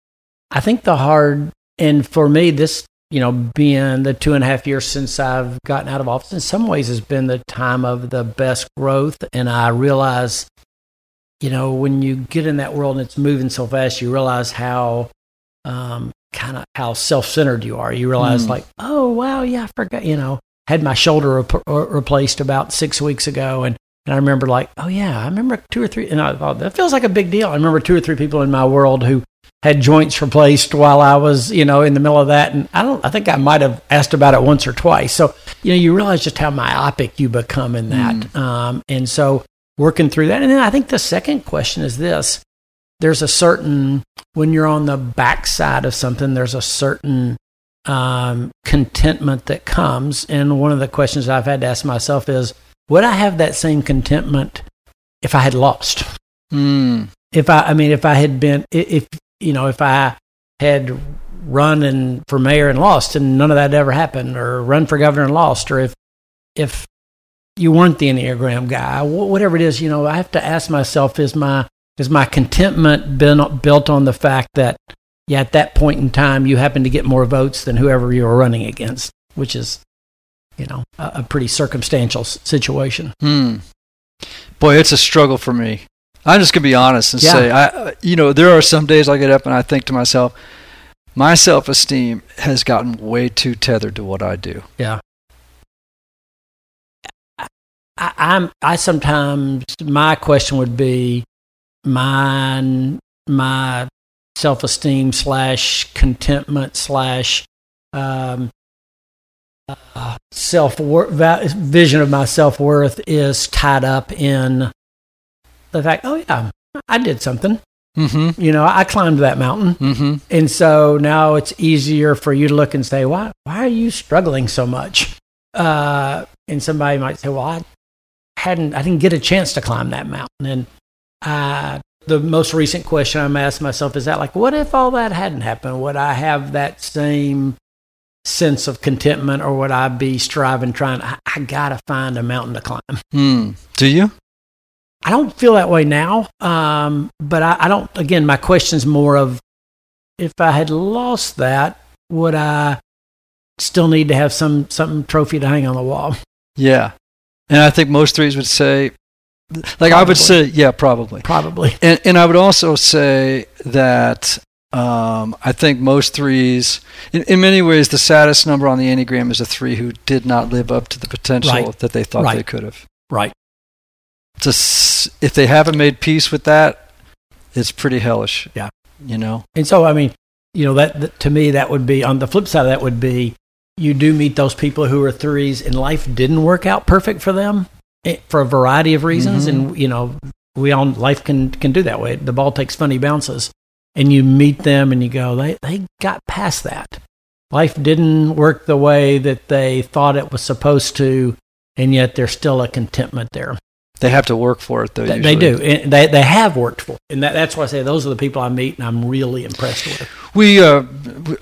I think the hard, and for me, this, you know, being the two and a half years since I've gotten out of office, in some ways has been the time of the best growth. And I realize, you know, when you get in that world and it's moving so fast, you realize how um, kind of how self-centered you are. You realize Mm. like, oh wow, yeah, I forgot. You know, had my shoulder rep- replaced about six weeks ago, and and I remember like, oh yeah, I remember two or three, and I thought that feels like a big deal. I remember two or three people in my world who had joints replaced while I was, you know, in the middle of that, and I don't, I think I might have asked about it once or twice. So you know, you realize just how myopic you become in that, um, and so working through that. And then I think the second question is this there's a certain, when you're on the backside of something, there's a certain um, contentment that comes. And one of the questions I've had to ask myself is, would I have that same contentment if I had lost? Mm. If I, I mean, if I had been, if, you know, if I had run and for mayor and lost and none of that ever happened or run for governor and lost, or if, if you weren't the Enneagram guy, whatever it is, you know, I have to ask myself, is my, is my contentment been built on the fact that yeah, at that point in time, you happen to get more votes than whoever you were running against, which is, you know, a, a pretty circumstantial situation. Hmm. Boy, it's a struggle for me. I'm just gonna be honest and yeah. say, I, you know, there are some days I get up and I think to myself, my self-esteem has gotten way too tethered to what I do. Yeah. I, I'm. I sometimes my question would be, mine, my self esteem slash contentment slash um, uh, self vision of my self worth is tied up in the fact, oh yeah, I did something. Mm-hmm. You know, I climbed that mountain, mm-hmm. and so now it's easier for you to look and say, "Why? Why are you struggling so much?" Uh, and somebody might say, "Well, I hadn't, I didn't get a chance to climb that mountain," and I the most recent question I'm asking myself is that like, what if all that hadn't happened? Would I have that same sense of contentment or would I be striving, trying, I, I got to find a mountain to climb? Hmm. Do you? I don't feel that way now. Um, but I, I don't, again, my question's more of if I had lost that, would I still need to have some, some trophy to hang on the wall? Yeah. And I think most threes would say, like probably. I would say, yeah, probably, probably. And and I would also say that um, I think most threes, in, in many ways, the saddest number on the enneagram is a three who did not live up to the potential right. that they thought right. they could have. Right. Just if they haven't made peace with that, it's pretty hellish. Yeah. You know. And so I mean, you know that, that to me that would be on the flip side of that would be you do meet those people who are threes and life didn't work out perfect for them for a variety of reasons. Mm-hmm. And, you know, we all, life can, can do that way. The ball takes funny bounces. And you meet them and you go, they, they got past that. Life didn't work the way that they thought it was supposed to, and yet there's still a contentment there. They have to work for it, though. They, they do. And they, they have worked for it. And that, that's why I say those are the people I meet and I'm really impressed with. We, uh,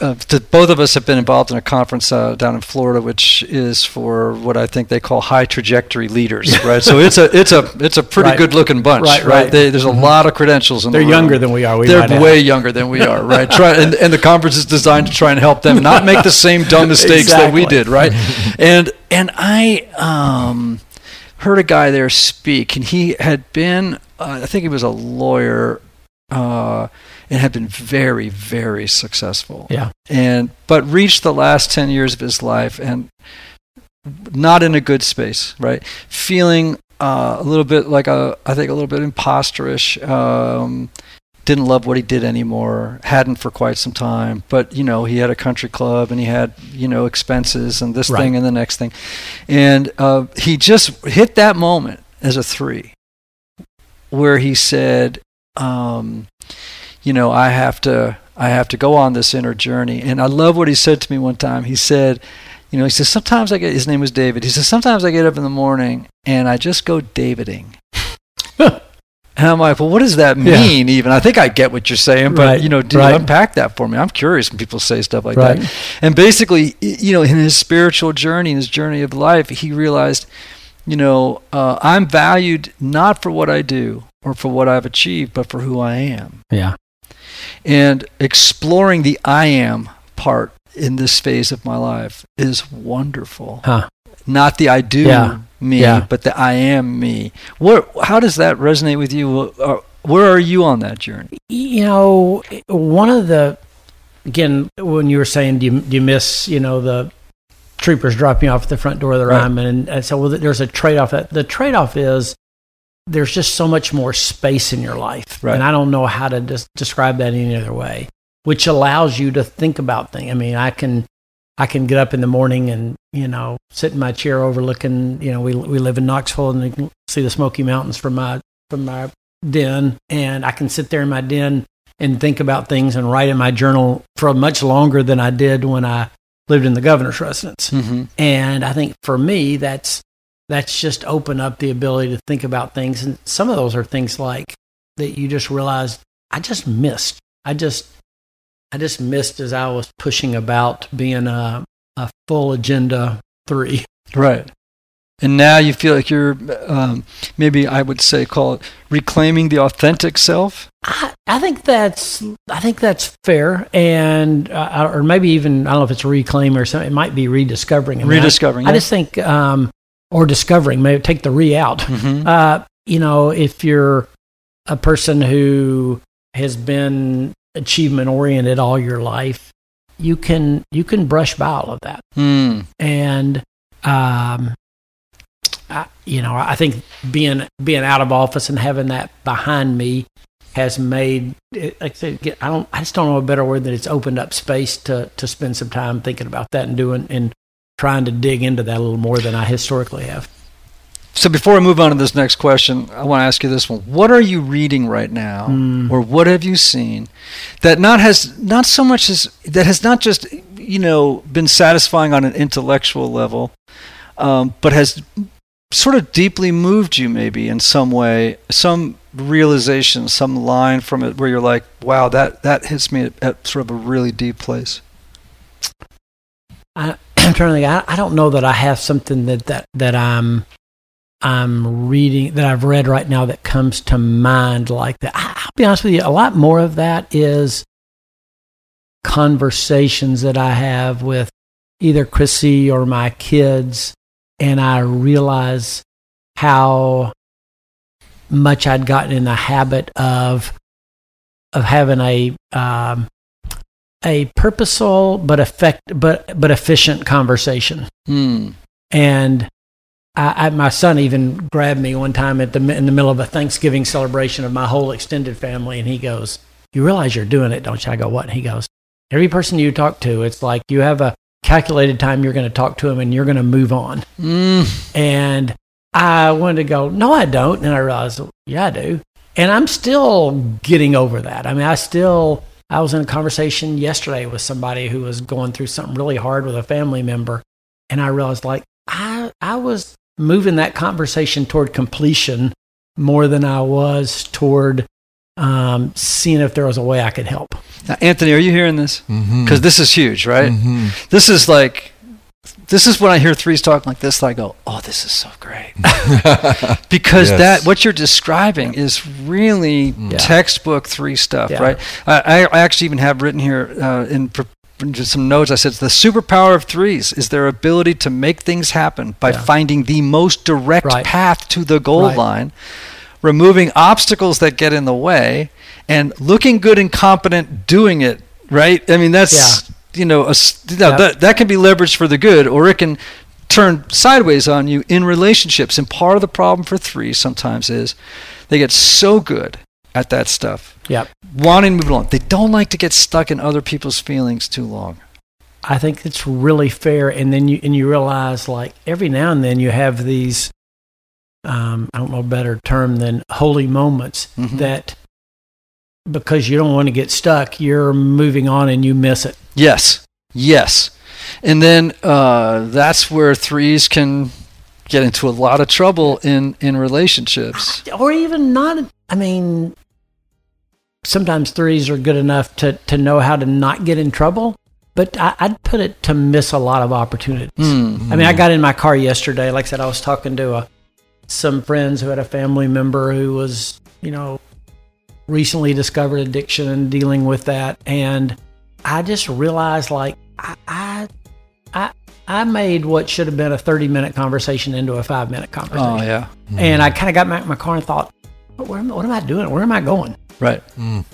uh, both of us have been involved in a conference uh, down in Florida, which is for what I think they call high trajectory leaders, (laughs) right? so it's a, it's a, it's a pretty right. good looking bunch, right? right? They, there's a mm-hmm. lot of credentials in there. They're the younger than we are. We They're way younger than we are, right? Try, and, and the conference is designed to try and help them not make the same dumb mistakes exactly. that we did, right? (laughs) and, and I, um, heard a guy there speak, and he had been, uh, I think he was a lawyer, uh, and had been very, very successful. Yeah. And but reached the last ten years of his life and not in a good space, right? Feeling uh, a little bit like a, I think a little bit imposterish. Um, didn't love what he did anymore hadn't for quite some time but you know he had a country club and he had you know expenses and this right. thing and the next thing. And uh, he just hit that moment as a three where he said um, you know i have to i have to go on this inner journey. And i love what he said to me one time. He said you know he says sometimes i get his name was david. He says sometimes i get up in the morning and i just go daviding (laughs) And I'm like, well, what does that mean? Yeah. Even I think I get what you're saying, but right. you know, do right. you unpack that for me? I'm curious when people say stuff like right. that. And basically, you know, in his spiritual journey, in his journey of life, he realized, you know, uh, I'm valued not for what I do or for what I've achieved, but for who I am. Yeah. And exploring the I am part in this phase of my life is wonderful. Huh. Not the I do. Yeah me, yeah. but the I am me. What? How does that resonate with you? Uh, where are you on that journey? You know, one of the again when you were saying, do you, do you miss you know the troopers dropping off at the front door of the right. Ryman? And, and so well, there's a trade off. The trade off is there's just so much more space in your life, right. and I don't know how to des- describe that any other way, which allows you to think about things. I mean, I can I can get up in the morning and you know, sit in my chair overlooking, you know, we we live in Knoxville and you can see the Smoky Mountains from my from my den, and I can sit there in my den and think about things and write in my journal for much longer than I did when I lived in the governor's residence. Mm-hmm. And I think for me, that's that's just open up the ability to think about things. And some of those are things like that you just realize I just missed. I just I just missed as I was pushing about being a a full agenda three. Right. And now you feel like you're um, maybe I would say call it reclaiming the authentic self. I, I think that's I think that's fair, and uh, or maybe even I don't know if it's reclaim or something. It might be rediscovering. I mean, Rediscovering. I, yeah. just think um, or discovering. Maybe take the re out. Mhm. Uh, you know, if you're a person who has been achievement oriented all your life, you can you can brush by all of that. Hmm. And um, I, you know, I think being being out of office and having that behind me has made like I said, I don't I just don't know a better word that it's opened up space to to spend some time thinking about that and doing and trying to dig into that a little more than I historically have. So before I move on to this next question, I want to ask you this one: What are you reading right now, Mm. or what have you seen that not has not so much as that has not just you know been satisfying on an intellectual level, um, but has sort of deeply moved you maybe in some way, some realization, some line from it where you're like, wow, that that hits me at, at sort of a really deep place. I, (clears throat) I'm trying to think. I, I don't know that I have something that, that that I'm I'm reading that I've read right now that comes to mind like that. I'll be honest with you. A lot more of that is conversations that I have with either Crissy or my kids, and I realize how much I'd gotten in the habit of of having a um, a purposeful but effect but but efficient conversation. Hmm. And I, I, my son even grabbed me one time at the in the middle of a Thanksgiving celebration of my whole extended family, and he goes, "You realize you're doing it, don't you?" I go, "What?" And he goes, "Every person you talk to, it's like you have a calculated time you're going to talk to them, and you're going to move on." Mm. And I wanted to go, no, I don't. And I realized, yeah, I do. And I'm still getting over that. I mean, I still, I was in a conversation yesterday with somebody who was going through something really hard with a family member. And I realized, like, I, I was moving that conversation toward completion more than I was toward um, seeing if there was a way I could help. Now, Anthony, are you hearing this? Because this is huge, right? Mhm. This is like, this is when I hear threes talking like this. I go, oh, this is so great. (laughs) because Yes. that what you're describing is really Yeah. textbook three stuff, Yeah. right? I, I I actually even have written here uh, in, pre- in just some notes. I said the superpower of threes is their ability to make things happen by Yeah. finding the most direct Right. path to the goal Right. line, removing obstacles that get in the way, and looking good and competent doing it. Right? I mean, that's you know, a, you know, Yeah. that that can be leveraged for the good, or it can turn sideways on you in relationships. And part of the problem for threes sometimes is they get so good at that stuff, Yep. wanting to move along. They don't like to get stuck in other people's feelings too long. I think it's really fair. And then you and you realize like every now and then you have these um, I don't know a better term than holy moments Mhm. that because you don't want to get stuck, you're moving on and you miss it. Yes, yes. And then uh, that's where threes can get into a lot of trouble in in relationships. Or even not I mean sometimes threes are good enough to, to know how to not get in trouble, but I, I'd put it to miss a lot of opportunities. Hmm. I mean, I got in my car yesterday. Like I said, I was talking to a, some friends who had a family member who was, you know, recently discovered addiction and dealing with that. And I just realized, like, I, I, I, I made what should have been a 30 minute conversation into a five minute conversation. Oh yeah, And I kind of got back in my car and thought, what am, what am I doing? Where am I going? right. Mm.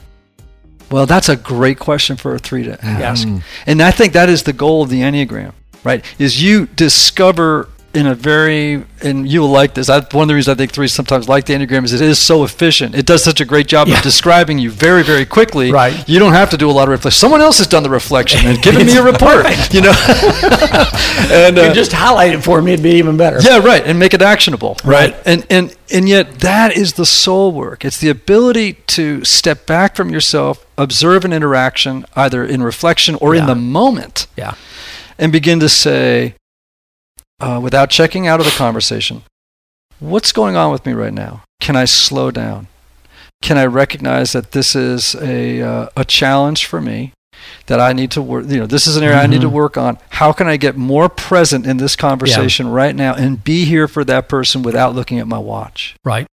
Well, that's a great question for a three to ask. Mm. And I think that is the goal of the Enneagram, right? Is you discover in a very, and you will like this. I, one of the reasons I think three sometimes like the Enneagram is it is so efficient. It does such a great job Yeah. of describing you very, very quickly. Right. You don't have to do a lot of reflection. Someone else has done the reflection and given me a (laughs) report. You know. (laughs) and You uh, just highlight it for me, it'd be even better. yeah, right, and make it actionable, right? Right. And and and yet that is the soul work. It's the ability to step back from yourself, observe an interaction, either in reflection or in the moment, Yeah. and begin to say, uh, without checking out of the conversation, what's going on with me right now? Can I slow down? Can I recognize that this is a uh, a challenge for me? That I need to work. You know, this is an area I need to Mhm. work on. How can I get more present in this conversation right now and be here for that person without looking at my watch? Right.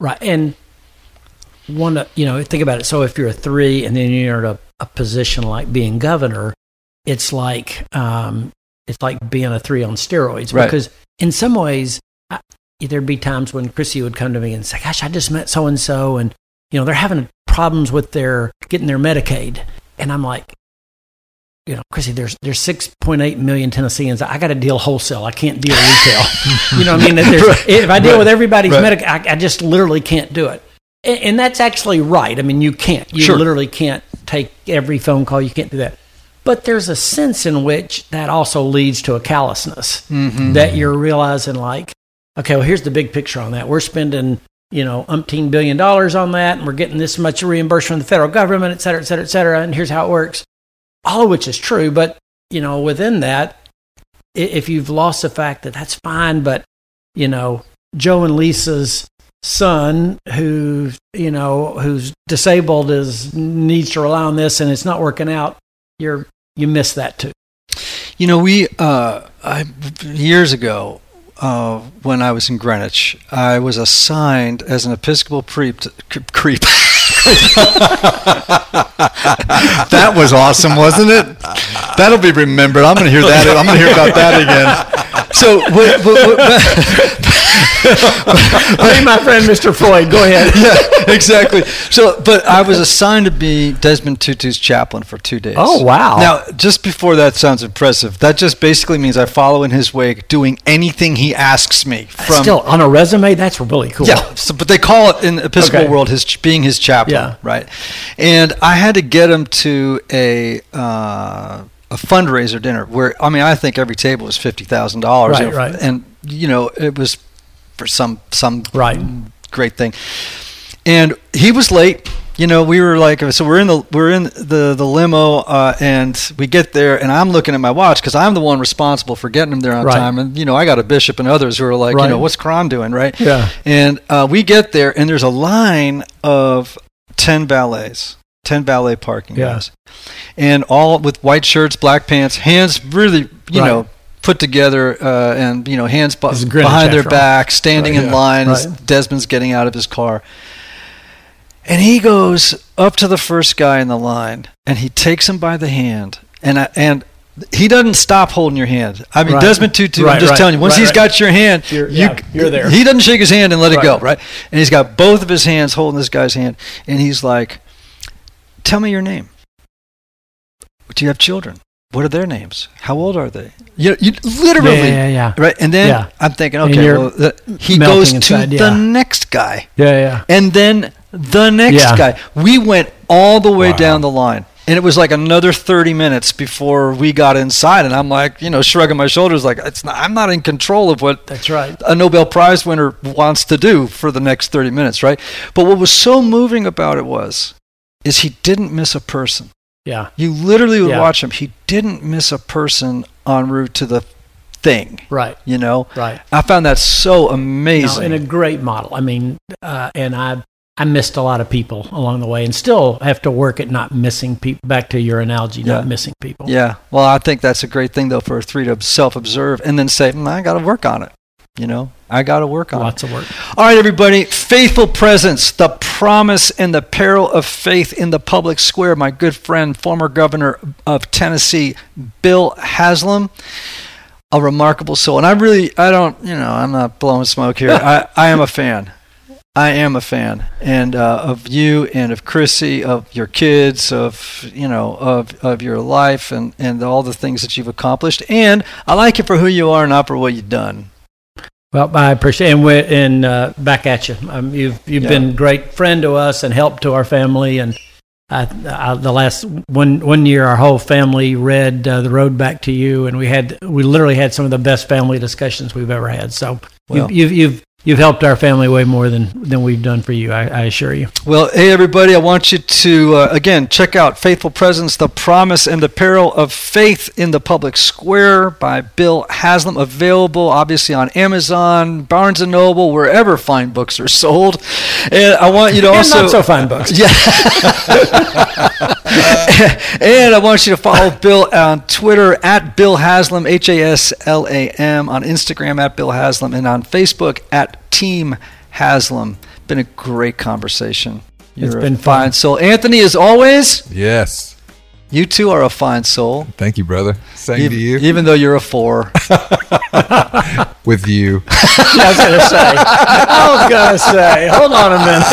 Right. And one, you know, think about it. So if you're a three and then you're in a, a position like being governor, it's like, um, it's like being a three on steroids Right. because in some ways, I, there'd be times when Crissy would come to me and say, gosh, I just met so and so and, you know, they're having problems with their getting their Medicaid. And I'm like, you know, Crissy, there's there's 6.8 million Tennesseans. I got to deal wholesale. I can't deal retail. (laughs) you know what I mean? There's- If I deal with everybody's Right. medical, I, I just literally can't do it. And, and that's actually right. I mean, you can't. You Sure. literally can't take every phone call. You can't do that. But there's a sense in which that also leads to a callousness Mm-hmm. that you're realizing, like, okay, well, here's the big picture on that. We're spending, you know, umpteen billion dollars on that, and we're getting this much reimbursement from the federal government, et cetera, et cetera, et cetera. And here's how it works. All of which is true, but you know, within that, if you've lost the fact that that's fine, but you know, Joe and Lisa's son, who you know, who's disabled, is needs to rely on this, and it's not working out. You're you miss that too. You know, we uh, I, years ago uh, when I was in Greenwich, I was assigned as an Episcopal creep. To, (laughs) creep. That was awesome, wasn't it? That'll be remembered. I'm going to hear that. I'm going to hear about that again. so, what, what, what, (laughs) (laughs) hey, my friend, Mr. Floyd, go ahead. (laughs) yeah, exactly. So, but I was assigned to be Desmond Tutu's chaplain for two days. Oh, wow. Now, just before that sounds impressive. That just basically means I follow in his wake, doing anything he asks me. From Still on a resume, that's really cool. Yeah, so, but they call it in the Episcopal Okay. world his being his chaplain, Yeah. right? And I had to get him to a uh, a fundraiser dinner where I mean I think every table was fifty thousand dollars, Right, right. and you know it was for some some Right. great thing. And he was late. You know, we were like, so we're in the we're in the the limo, uh, and we get there, and I'm looking at my watch because I'm the one responsible for getting him there on Right. time. And you know, I got a bishop and others who are like, you know, what's Cron doing, right? Yeah. And uh, we get there, and there's a line of 10 valets, 10 valet parking Yeah. guys. And all with white shirts, black pants, hands really, you Right. know, put together, uh, and, you know, hands bu- This is Greenwich, behind their back, standing Right, in yeah. line as Desmond's getting out of his car. And he goes up to the first guy in the line, and he takes him by the hand. And, I, and he doesn't stop holding your hand. I mean, Right. Desmond Tutu, I'm just right, telling you, once right, he's right. got your hand, You're- you, yeah, you're there. He doesn't shake his hand and let it go, Right. right? And he's got both of his hands holding this guy's hand, and he's like, "Tell me your name. Do you have children? What are their names? How old are they? You, you literally, Yeah, yeah, yeah. right? And then Yeah. I'm thinking, okay, well, the, he melting goes to inside, the next guy, Yeah, yeah. and then the next Yeah. guy. We went all the way Wow. down the line. And it was like another 30 minutes before we got inside. And I'm like, you know, shrugging my shoulders, like, it's not, I'm not in control of what That's right. a Nobel Prize winner wants to do for the next 30 minutes, right? But what was so moving about it was, is he didn't miss a person. Yeah. You literally would Yeah. watch him. He didn't miss a person en route to the thing, Right. you know? Right. I found that so No, amazing. and a great model. I mean, uh, and I I missed a lot of people along the way, and still have to work at not missing people. Back to your analogy, Yeah. not missing people. yeah. Well, I think that's a great thing, though, for a three to self observe and then say, mm, I got to work on it. You know, I got to work on it. Lots of work. All right, everybody. Faithful presence, the promise and the peril of faith in the public square. My good friend, former governor of Tennessee, Bill Haslam, a remarkable soul. And I really, I don't, you know, I'm not blowing smoke here. (laughs) I, I am a fan. I am a fan, and uh, of you and of Crissy, of your kids, of you know, of of your life, and and all the things that you've accomplished. And I like it for who you are, and not for what you've done. Well, I appreciate and, we and uh, back at you. Um, you've you've Yeah. been a great friend to us and help to our family. And I, I, the last one one year, our whole family read uh, the Road Back to You, and we had we literally had some of the best family discussions we've ever had. So Well- you've, you've you've you've helped our family way more than than we've done for you. I, I assure you. Well, hey everybody, I want you to uh, again check out Faithful Presence: The Promise and the Peril of Faith in the Public Square by Bill Haslam. Available obviously on Amazon, Barnes and Noble, wherever fine books are sold. And I want you to And also not so fine books. Yeah. (laughs) Uh, (laughs) and I want you to follow Bill on Twitter at Bill Haslam, H A S L A M, on Instagram at Bill Haslam, and on Facebook at Team Haslam. Been a great conversation. It's You're been a fun. fine soul. Anthony, as always, Yes. you too are a fine soul. Thank you, brother. Same Even, to you. even though you're a four. (laughs) (laughs) With you. (laughs) I was gonna say. I was gonna say. Hold on a minute.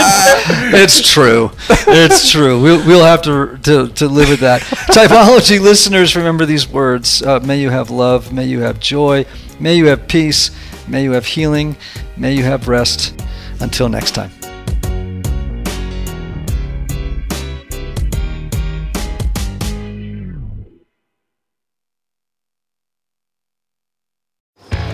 (laughs) it's true. It's true. We'll, we'll have to, to, to live with that. Typology listeners, remember these words. Uh, may you have love. May you have joy. May you have peace. May you have healing. May you have rest. Until next time.